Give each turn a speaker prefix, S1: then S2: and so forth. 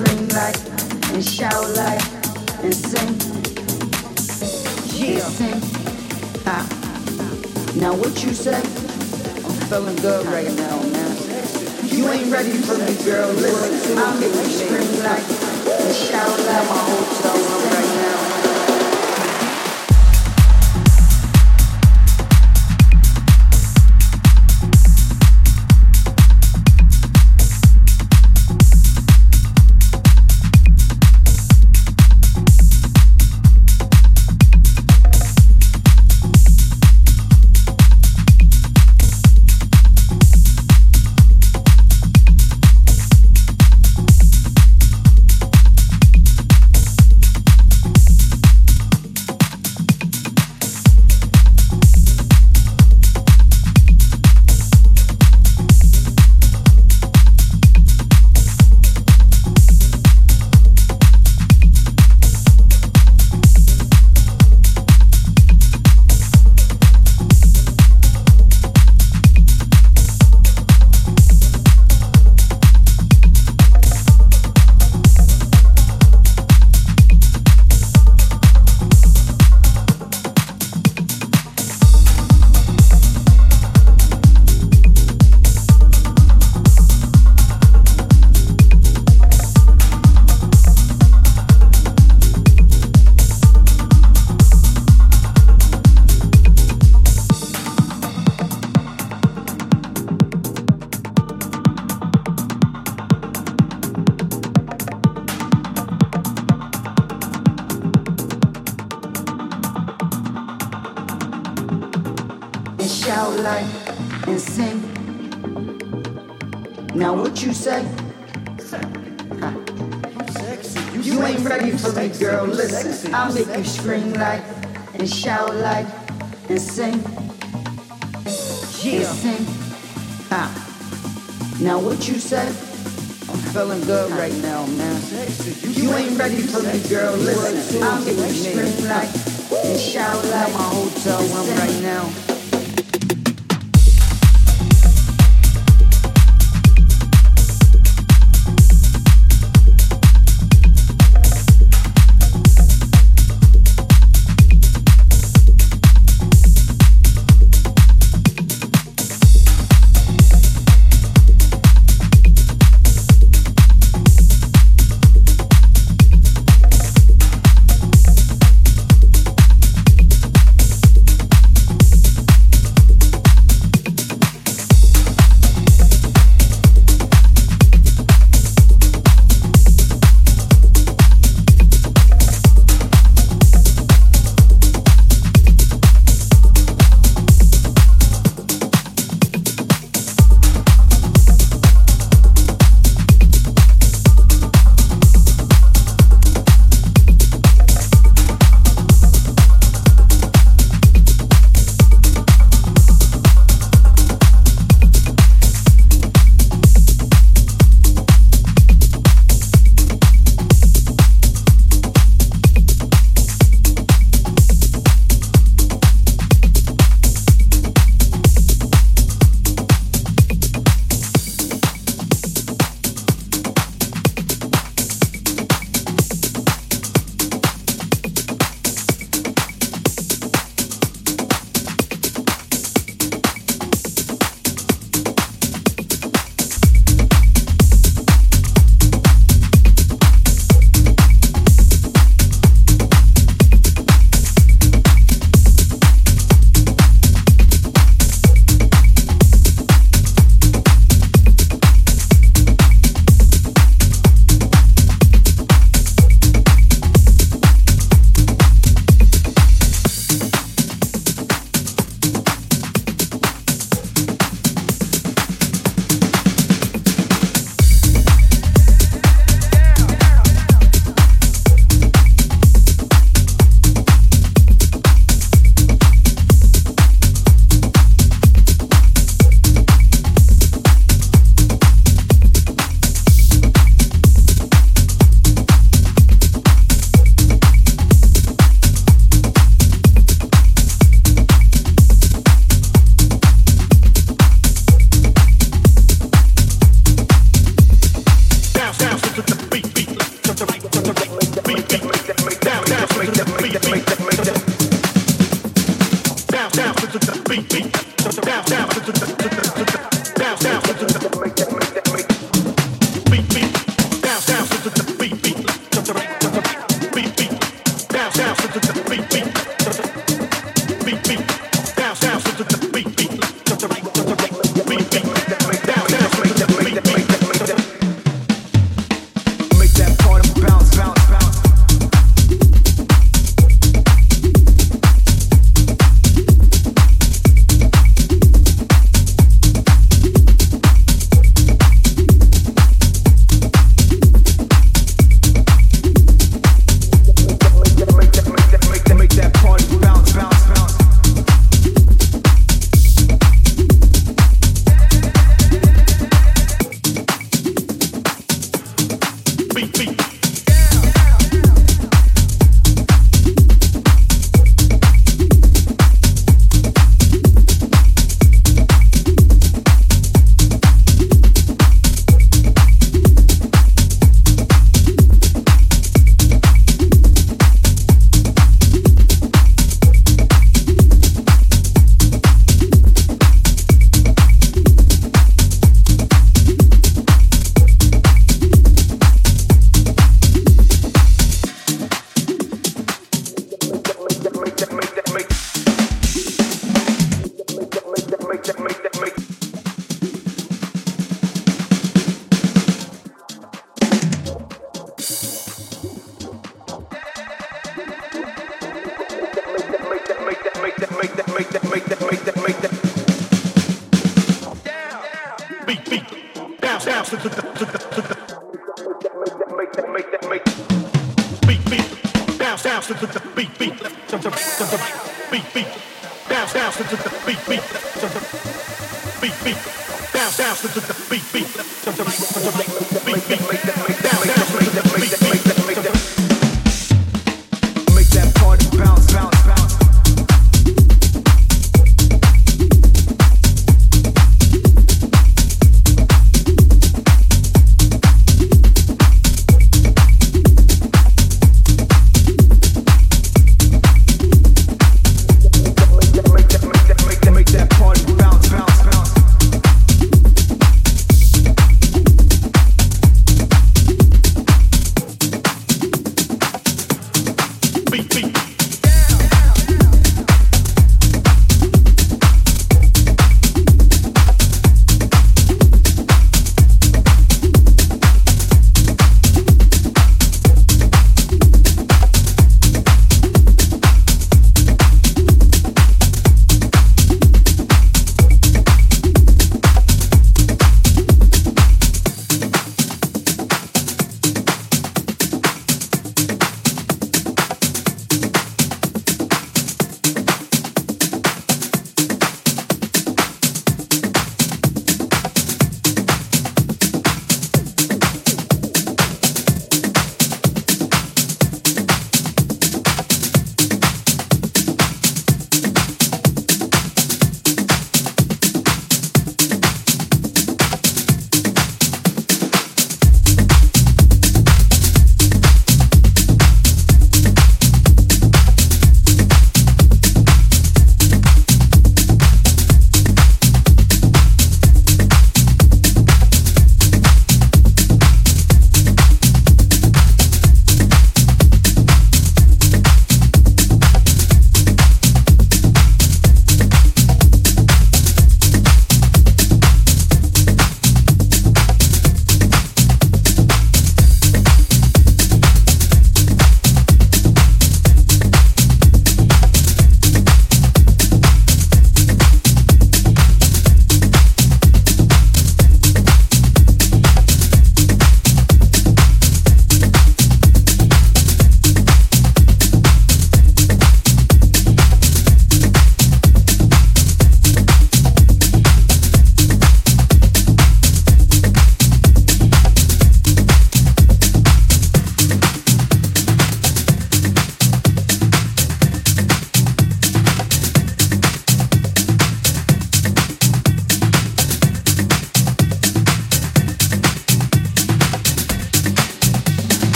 S1: scream like and shout like and sing. Yeah, sing. Ah. Now what you say? I'm feeling good right now, man. You ain't ready for me, girl. Listen, I'll make you scream like and shout like my room right
S2: now. shout like and sing. Now what you say? Huh. You, you ain't ready for me, girl. Listen, I'll make you scream like and shout like and sing. Yeah. And sing. Huh. Now what you say? I'm feeling good right now, man. You ain't ready for me, girl. Listen, I'll make you scream like and shout like my hotel room right now.